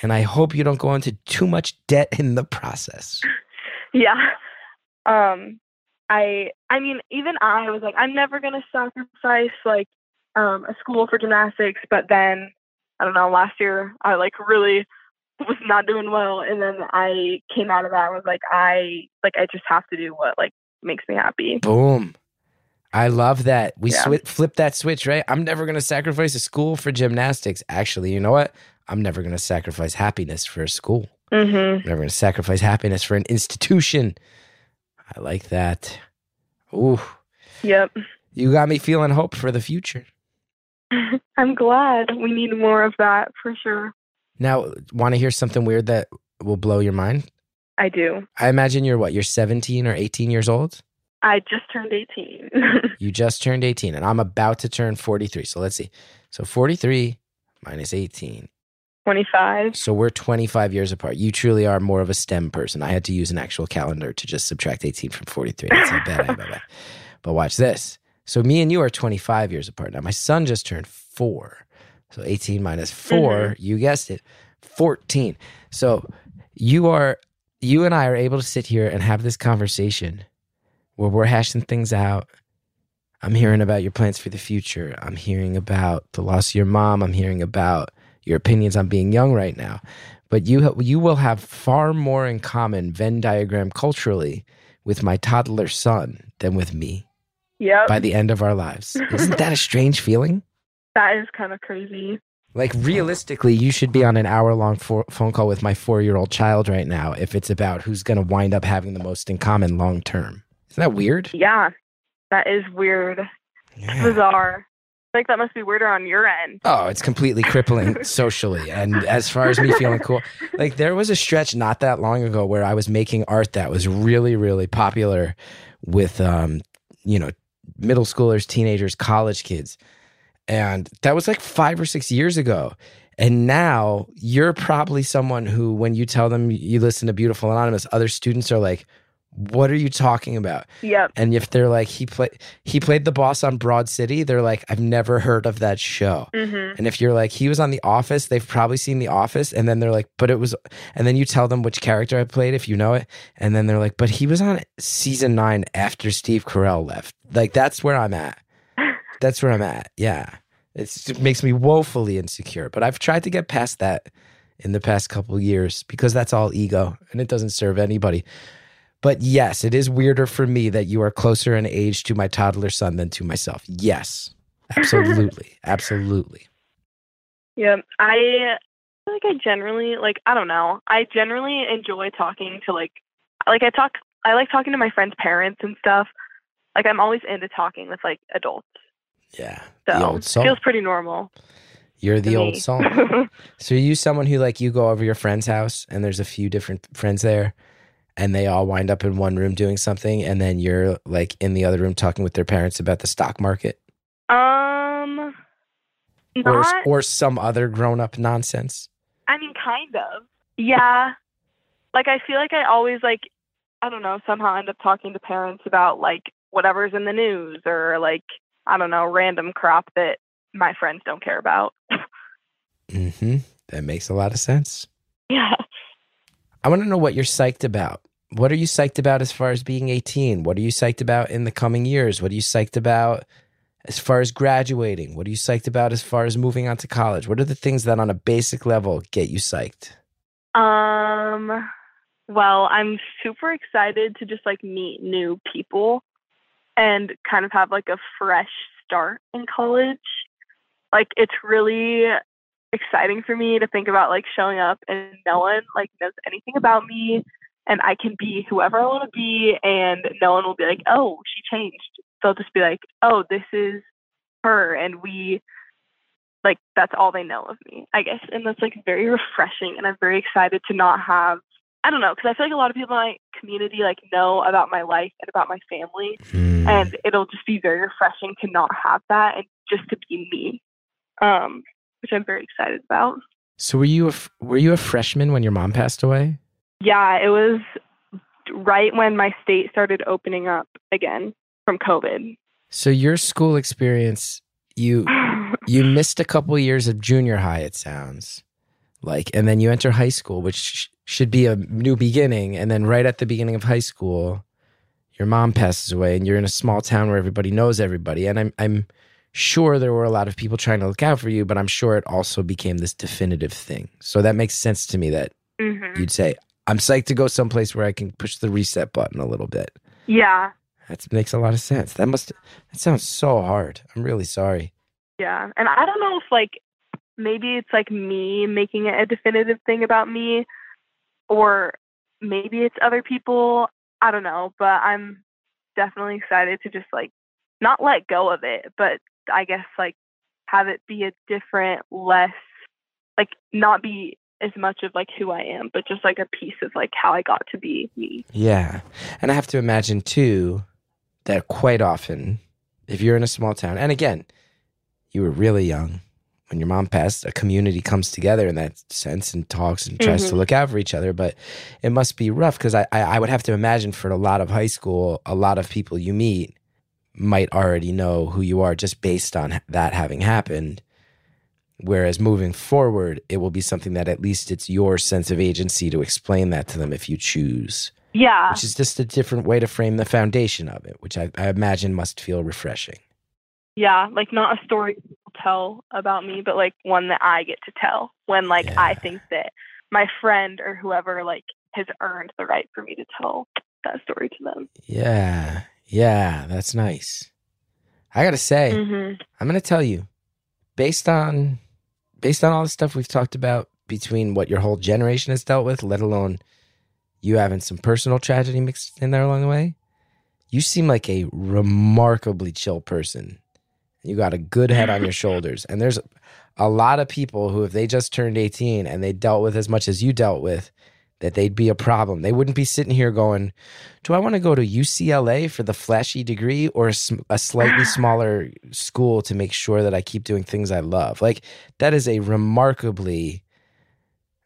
And I hope you don't go into too much debt in the process. yeah. Um, I I mean, even I was like, I'm never gonna sacrifice like um a school for gymnastics, but then I don't know, last year I like really was not doing well and then I came out of that and was like I like I just have to do what like makes me happy. Boom. I love that. We Yeah. swi- flip that switch, right? I'm never going to sacrifice a school for gymnastics. Actually, you know what? I'm never going to sacrifice happiness for a school. Mhm. I'm never going to sacrifice happiness for an institution. I like that. Ooh, Yep. you got me feeling hope for the future. I'm glad. We need more of that for sure. Now, want to hear something weird that will blow your mind? I do. I imagine you're what? You're 17 or 18 years old? I just turned 18. You just turned 18, and I'm about to turn 43. So let's see. So 43 minus 18. 25. So we're 25 years apart. You truly are more of a STEM person. I had to use an actual calendar to just subtract 18 from 43. That's how bad I am at that. But watch this. So me and you are 25 years apart. Now my son just turned four. So 18 minus 4 mm-hmm. you guessed it, 14. So you are, you and I are able to sit here and have this conversation where we're hashing things out. I'm hearing about your plans for the future. I'm hearing about the loss of your mom. I'm hearing about your opinions on being young right now. But you ha- you will have far more in common Venn diagram culturally with my toddler son than with me Yep. by the end of our lives. Isn't that a strange feeling? that is kind of crazy. Like realistically, you should be on an hour long fo- phone call with my four year old child right now if it's about who's going to wind up having the most in common long term. Isn't that weird? Yeah. That is weird. Yeah. Bizarre. Think that must be weirder on your end. Oh, it's completely crippling socially. And as far as me feeling cool, like there was a stretch not that long ago where I was making art that was really, really popular with, um, you know, middle schoolers, teenagers, college kids. And that was like five or six years ago. And now you're probably someone who, when you tell them you listen to Beautiful Anonymous, other students are like, what are you talking about? Yep. And if they're like, he played, he played the boss on Broad City, they're like, I've never heard of that show. hmm And if you're like, he was on The Office, they've probably seen The Office. And then they're like, but it was, and then you tell them which character I played if you know it. And then they're like, but he was on season nine after Steve Carell left. Like, that's where I'm at. That's where I'm at. Yeah. It's, it makes me woefully insecure. But I've tried to get past that in the past couple of years because that's all ego and it doesn't serve anybody. But yes, it is weirder for me that you are closer in age to my toddler son than to myself. Yes. Absolutely. Absolutely. Yeah, I feel like I generally like I don't know. I generally enjoy talking to like like I talk I like talking to my friends' parents and stuff. Like I'm always into talking with like adults. Yeah. So the old it soul. feels pretty normal. You're the old soul. So are you someone who like you go over your friend's house and there's a few different friends there and they all wind up in one room doing something and then you're like in the other room talking with their parents about the stock market um or or some other grown up nonsense? I mean, kind of. Yeah. Like, I feel like I always, like, I don't know, somehow end up talking to parents about, like, whatever's in the news or, like, I don't know, random crap that my friends don't care about. Mhm. That makes a lot of sense. yeah. I want to know what you're psyched about. What are you psyched about as far as being 18? What are you psyched about in the coming years? What are you psyched about as far as graduating? What are you psyched about as far as moving on to college? What are the things that on a basic level get you psyched? Um, well, I'm super excited to just, like, meet new people and kind of have, like, a fresh start in college. Like, it's really exciting for me to think about like showing up and no one like knows anything about me and I can be whoever I want to be and no one will be like, "Oh, she changed." They'll just be like, "Oh, this is her." And we like that's all they know of me, I guess. And that's like very refreshing and I'm very excited to not have I don't know, because I feel like a lot of people in my community like know about my life and about my family Hmm. and it'll just be very refreshing to not have that and just to be me. Um which I'm very excited about. So were you a, were you a freshman when your mom passed away? Yeah, it was right when my state started opening up again from COVID. So your school experience, you you missed a couple years of junior high. It sounds like, and then you enter high school, which sh- should be a new beginning. And then right at the beginning of high school, your mom passes away, and you're in a small town where everybody knows everybody. And I'm I'm sure there were a lot of people trying to look out for you, but I'm sure it also became this definitive thing. So that makes sense to me that Mhm. you'd say, I'm psyched to go someplace where I can push the reset button a little bit. Yeah, That makes a lot of sense. That must that sounds so hard. I'm really sorry. yeah. And I don't know if like maybe it's like me making it a definitive thing about me or maybe it's other people. I don't know, but I'm definitely excited to just like not let go of it, but I guess like have it be a different, less like not be as much of like who I am, but just like a piece of like how I got to be me. Yeah. And I have to imagine too that quite often, if you're in a small town, and again, you were really young when your mom passed, a community comes together in that sense and talks and tries to Mhm. look out for each other. But it must be rough because I, I, I would have to imagine for a lot of high school, a lot of people you meet might already know who you are just based on that having happened. Whereas moving forward, it will be something that at least it's your sense of agency to explain that to them if you choose Yeah. which is just a different way to frame the foundation of it, which I, I imagine must feel refreshing. yeah, like not a story tell about me, but like one that I get to tell when like I think that my friend or whoever like has earned the right for me to tell that story to them. Yeah, yeah, that's nice. I gotta say, hmm I'm gonna tell you, based on based on all the stuff we've talked about between what your whole generation has dealt with, let alone you having some personal tragedy mixed in there along the way, you seem like a remarkably chill person. You got a good head on your shoulders. And there's a lot of people who, if they just turned 18 and they dealt with as much as you dealt with, that they'd be a problem. They wouldn't be sitting here going, Do I want to go to UCLA for the flashy degree or a, a slightly smaller school to make sure that I keep doing things I love? Like, that is a remarkably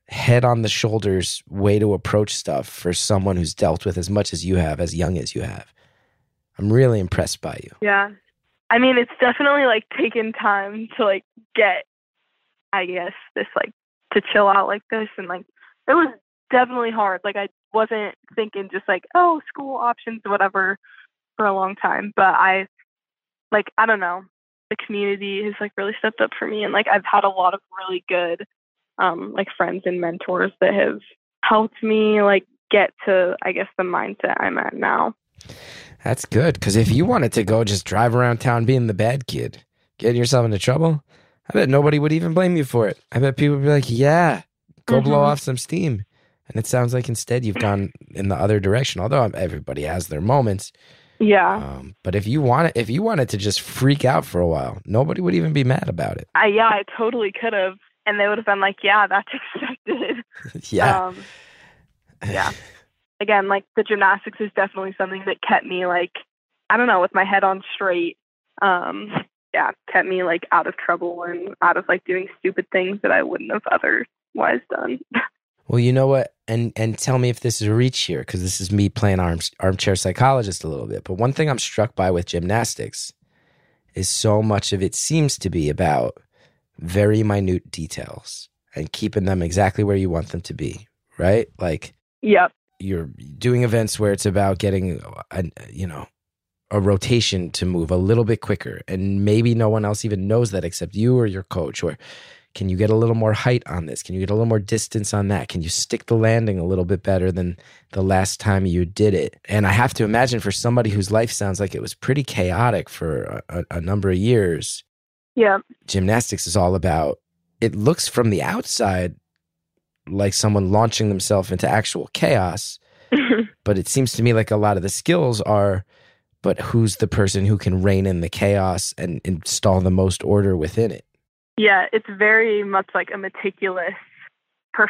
head on the shoulders way to approach stuff for someone who's dealt with as much as you have, as young as you have. I'm really impressed by you. Yeah. I mean, it's definitely like taken time to like get, I guess, this like to chill out like this. And like, it was definitely hard. Like, I wasn't thinking just like, oh, school options, whatever, for a long time. But I, like, I don't know, the community has like really stepped up for me. And like, I've had a lot of really good, um, like friends and mentors that have helped me like get to, I guess, the mindset I'm at now. That's good. Because if you wanted to go just drive around town being the bad kid, getting yourself into trouble, I bet nobody would even blame you for it. I bet people would be like, yeah, go blow Mhm. off some steam. And it sounds like instead you've gone in the other direction. Although everybody has their moments, Yeah. um, but if you want it, if you wanted to just freak out for a while, nobody would even be mad about it. I yeah, I totally could have, and they would have been like, "Yeah, that's expected." yeah, Um, yeah. Again, like the gymnastics is definitely something that kept me like, I don't know, with my head on straight. Um, yeah, kept me like out of trouble and out of like doing stupid things that I wouldn't have otherwise done. Well, you know what? And and tell me if this is a reach here, because this is me playing arm, armchair psychologist a little bit. But one thing I'm struck by with gymnastics is so much of it seems to be about very minute details and keeping them exactly where you want them to be, right? Like yep. you're doing events where it's about getting a, you know a rotation to move a little bit quicker and maybe no one else even knows that except you or your coach or can you get a little more height on this? Can you get a little more distance on that? Can you stick the landing a little bit better than the last time you did it? And i have to imagine for somebody whose life sounds like it was pretty chaotic for a, a, number of years Yeah. gymnastics is all about it looks from the outside like someone launching themselves into actual chaos but it seems to me like a lot of the skills are but who's the person who can rein in the chaos and install the most order within it yeah, it's very much like a meticulous, perf-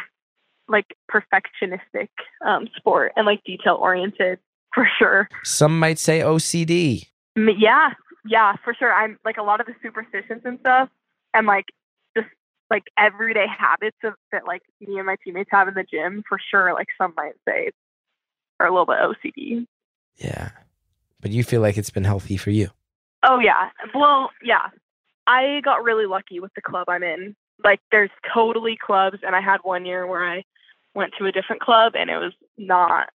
like perfectionistic um, sport and like detail oriented for sure. some might say ocd Yeah, yeah, for sure. I'm like a lot of the superstitions and stuff. I'm like just like everyday habits of that like me and my teammates have in the gym, for sure, like some might say are a little bit OCD. Yeah. But you feel like it's been healthy for you. Oh yeah. Well, yeah. I got really lucky with the club I'm in. Like there's totally clubs and I had one year where I went to a different club and it was not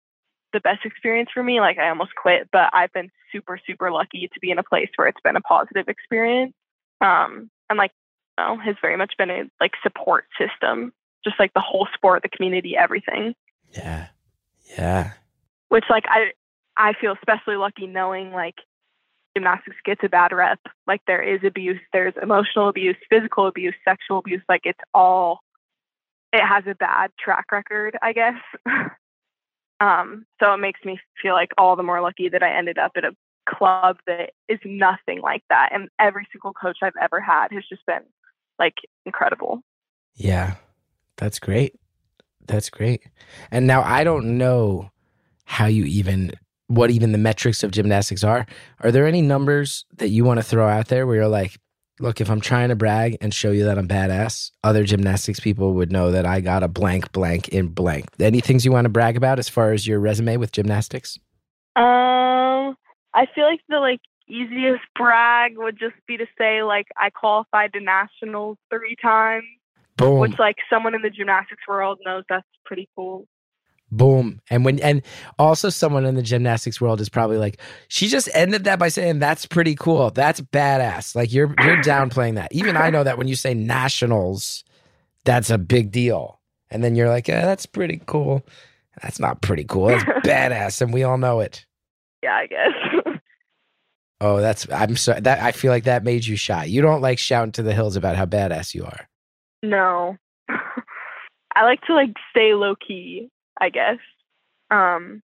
the best experience for me. Like I almost quit, but I've been super, super lucky to be in a place where it's been a positive experience. Um, and like, you know, has very much been a like support system, just like the whole sport, the community, everything. Yeah. Yeah. Which like I, I feel especially lucky knowing like gymnastics gets a bad rep. Like there is abuse, there's emotional abuse, physical abuse, sexual abuse. Like it's all, it has a bad track record, I guess. Um, so it makes me feel like all the more lucky that I ended up at a club that is nothing like that. And every single coach I've ever had has just been like incredible. Yeah. That's great. That's great. And now I don't know how you even what even the metrics of gymnastics are. Are there any numbers that you want to throw out there where you're like, look, if I'm trying to brag and show you that I'm badass, other gymnastics people would know that I got a blank, blank in blank. Any things you want to brag about as far as your resume with gymnastics? Um, I feel like the like easiest brag would just be to say like I qualified to nationals three times, Boom. which like someone in the gymnastics world knows that's pretty cool. Boom. And when and also someone in the gymnastics world is probably like, she just ended that by saying that's pretty cool. That's badass. Like you're you're downplaying that. Even I know that when you say nationals, that's a big deal. And then you're like, yeah, that's pretty cool. That's not pretty cool. That's badass, and we all know it. Yeah, I guess. Oh, that's I'm sorry. That I feel like that made you shy. You don't like shouting to the hills about how badass you are. no. I like to like stay low key, I guess. Um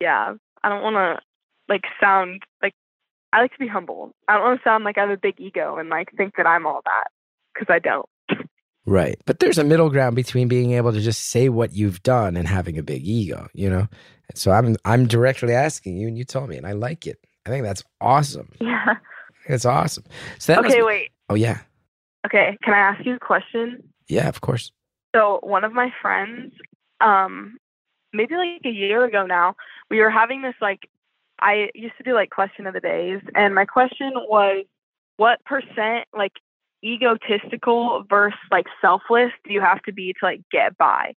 yeah, I don't want to like sound like I like to be humble. I don't want to sound like I have a big ego and like think that I'm all that cuz I don't. Right. But there's a middle ground between being able to just say what you've done and having a big ego, you know? And so I'm I'm directly asking you and you told me and I like it. I think that's awesome. Yeah. It's awesome. So that Okay, be- wait. Oh yeah. Okay, can I ask you a question? Yeah, of course. So one of my friends, um, maybe like a year ago now, we were having this like I used to do like question of the days, and my question was, what percent like egotistical versus like selfless do you have to be to like get by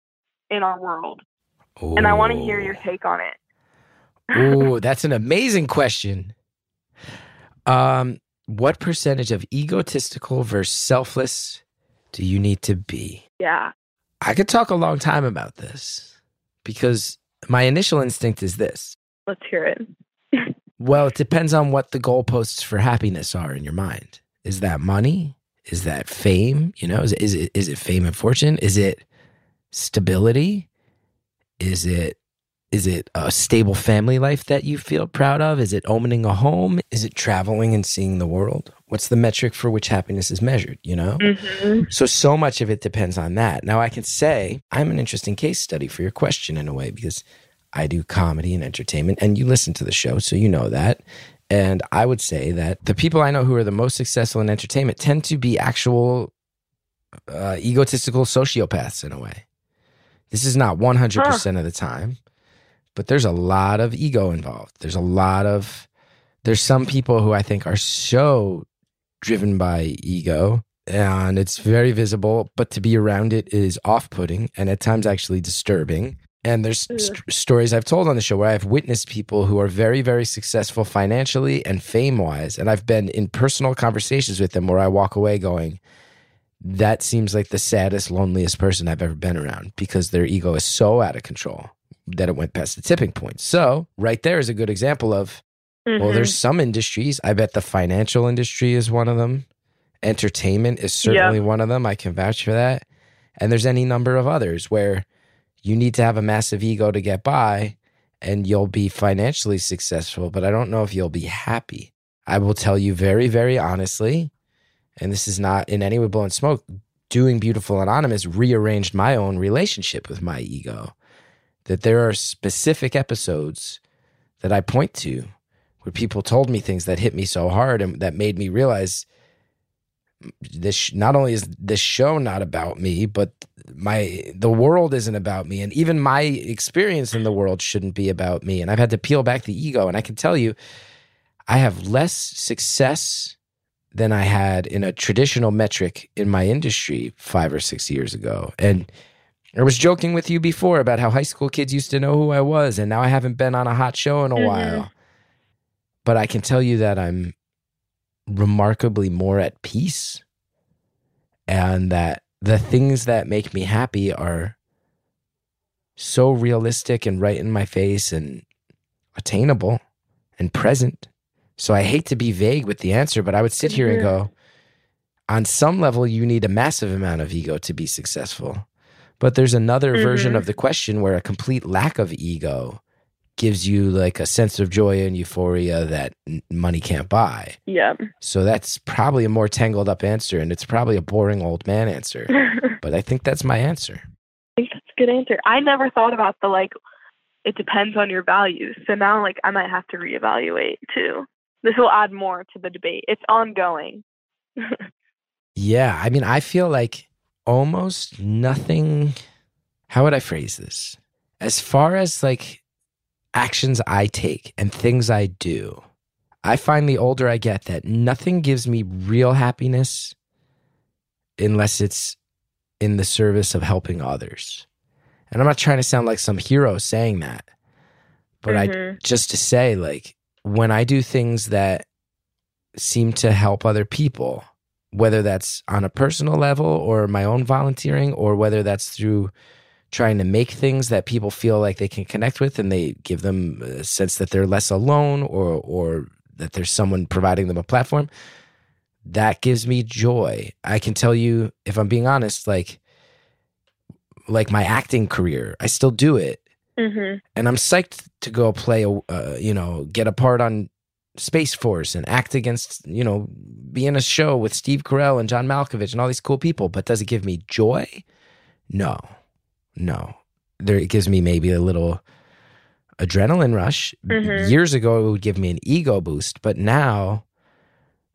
in our world? And I want to hear your take on it. Ooh, that's an amazing question. Um, what percentage of egotistical versus selfless do you need to be? Yeah. I could talk a long time about this because my initial instinct is this. Let's hear it. Well, it depends on what the goalposts for happiness are in your mind. Is that money? Is that fame? You know, is it, is it is it fame and fortune? Is it stability? Is it is it a stable family life that you feel proud of? Is it owning a home? Is it traveling and seeing the world? What's the metric for which happiness is measured, you know? hmm So, so much of it depends on that. Now, I can say I'm an interesting case study for your question in a way because I do comedy and entertainment, and you listen to the show, so you know that. And I would say that the people I know who are the most successful in entertainment tend to be actual uh, egotistical sociopaths in a way. This is not 100% of the time, but there's a lot of ego involved. There's a lot of, there's some people who I think are so driven by ego and it's very visible, but to be around it is off putting and at times actually disturbing. And there's st- stories I've told on the show where I've witnessed people who are very, very successful financially and fame wise. And I've been in personal conversations with them where I walk away going, that seems like the saddest, loneliest person I've ever been around because their ego is so out of control that it went past the tipping point. So, right there is a good example of well, Mhm. there's some industries. I bet the financial industry is one of them. Entertainment is certainly one of them. I can vouch for that. And there's any number of others where you need to have a massive ego to get by and you'll be financially successful, but I don't know if you'll be happy. I will tell you very, very honestly, and this is not in any way blowing smoke, doing Beautiful Anonymous rearranged my own relationship with my ego. That there are specific episodes that I point to where people told me things that hit me so hard and that made me realize this not only is this show not about me, but my the world isn't about me, and even my experience in the world shouldn't be about me. And I've had to peel back the ego, and I can tell you, I have less success than I had in a traditional metric in my industry five or six years ago, and. I was joking with you before about how high school kids used to know who I was, and now I haven't been on a hot show in a Mhm. while. But I can tell you that I'm remarkably more at peace and that the things that make me happy are so realistic and right in my face and attainable and present. So I hate to be vague with the answer, but I would sit here and go, on some level, you need a massive amount of ego to be successful. But there's another version Mhm. of the question where a complete lack of ego gives you like a sense of joy and euphoria that money can't buy. Yep. So that's probably a more tangled up answer, and it's probably a boring old man answer. But I think that's my answer. I think that's a good answer. I never thought about the like it depends on your values. So now like I might have to reevaluate too. This will add more to the debate. It's ongoing. Yeah, I mean, I feel like almost nothing. How would I phrase this? As far as like actions I take and things I do, I find the older I get that nothing gives me real happiness unless it's in the service of helping others. And I'm not trying to sound like some hero saying that, but I Mhm. just to say like when I do things that seem to help other people, whether that's on a personal level or my own volunteering or whether that's through trying to make things that people feel like they can connect with and they give them a sense that they're less alone or or that there's someone providing them a platform that gives me joy i can tell you if i'm being honest like like my acting career i still do it Mhm. and I'm psyched to go play a uh, you know get a part on Space Force and act against you know be in a show with Steve Carell and John Malkovich and all these cool people. But does it give me joy? No, no. There it gives me maybe a little adrenaline rush. Mhm. Years ago, it would give me an ego boost, but now.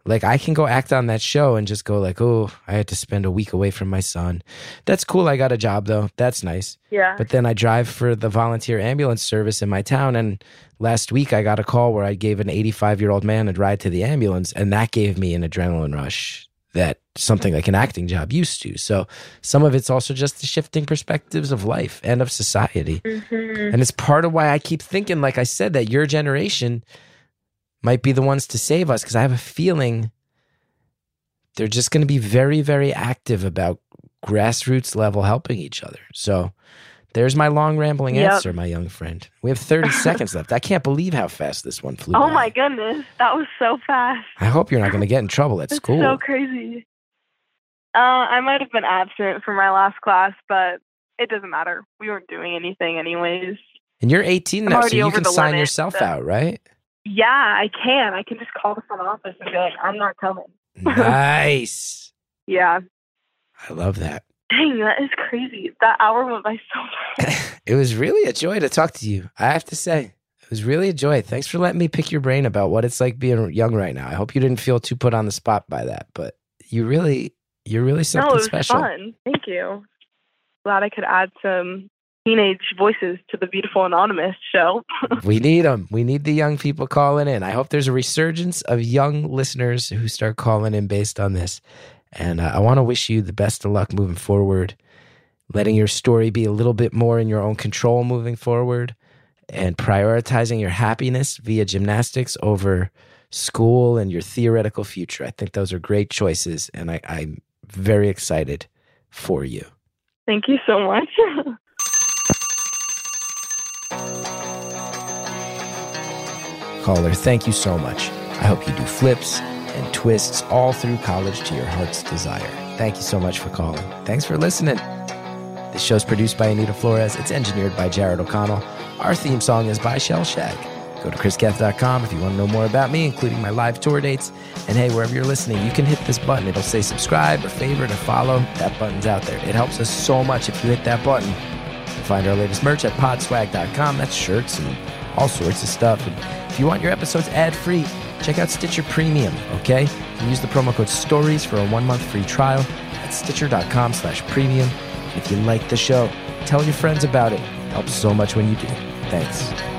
Like I can go act on that show and just go like, oh, I had to spend a week away from my son. That's cool. I got a job though. That's nice. Yeah. But then I drive for the volunteer ambulance service in my town. And last week I got a call where I gave an 85 year old man a ride to the ambulance. And that gave me an adrenaline rush that something like an acting job used to. So some of it's also just the shifting perspectives of life and of society. Mhm. And it's part of why I keep thinking, like I said, that your generation might be the ones to save us because I have a feeling they're just going to be very, very active about grassroots level helping each other. So there's my long rambling Yep. answer, my young friend. We have 30 seconds left. I can't believe how fast this one flew. Oh by. my goodness, that was so fast. I hope you're not going to get in trouble at school. so crazy. Uh, I might have been absent from my last class, but it doesn't matter. We weren't doing anything anyways. and you're 18 now, so you can sign limit, yourself so- out, right? Yeah, I can. I can just call the front office and be like, I'm not coming. nice. Yeah. I love that. Dang, that is crazy. That hour went by so fast. it was really a joy to talk to you. I have to say, it was really a joy. Thanks for letting me pick your brain about what it's like being young right now. I hope you didn't feel too put on the spot by that, but you really, you're really no, something it was special. fun. Thank you. Glad I could add some teenage voices to the Beautiful Anonymous show. we need them. We need the young people calling in. I hope there's a resurgence of young listeners who start calling in based on this. And uh, I want to wish you the best of luck moving forward, letting your story be a little bit more in your own control moving forward, and prioritizing your happiness via gymnastics over school and your theoretical future. I think those are great choices, and I, I'm very excited for you. Thank you so much. Caller, thank you so much. I hope you do flips and twists all through college to your heart's desire. Thank you so much for calling. Thanks for listening. This show's produced by Anita Flores. It's engineered by Jared O'Connell. Our theme song is by Shellshag. Go to chrisgethard.com if you want to know more about me, including my live tour dates. And hey, wherever you're listening, you can hit this button. It'll say subscribe or favorite or follow. That button's out there. It helps us so much if you hit that button. You'll find our latest merch at podswag.com. That's shirts and all sorts of stuff. And if you want your episodes ad free, check out Stitcher Premium, okay? Use the promo code STORIES for a one-month free trial at stitcher.com slash premium. If you like the show, tell your friends about it. Helps so much when you do. Thanks.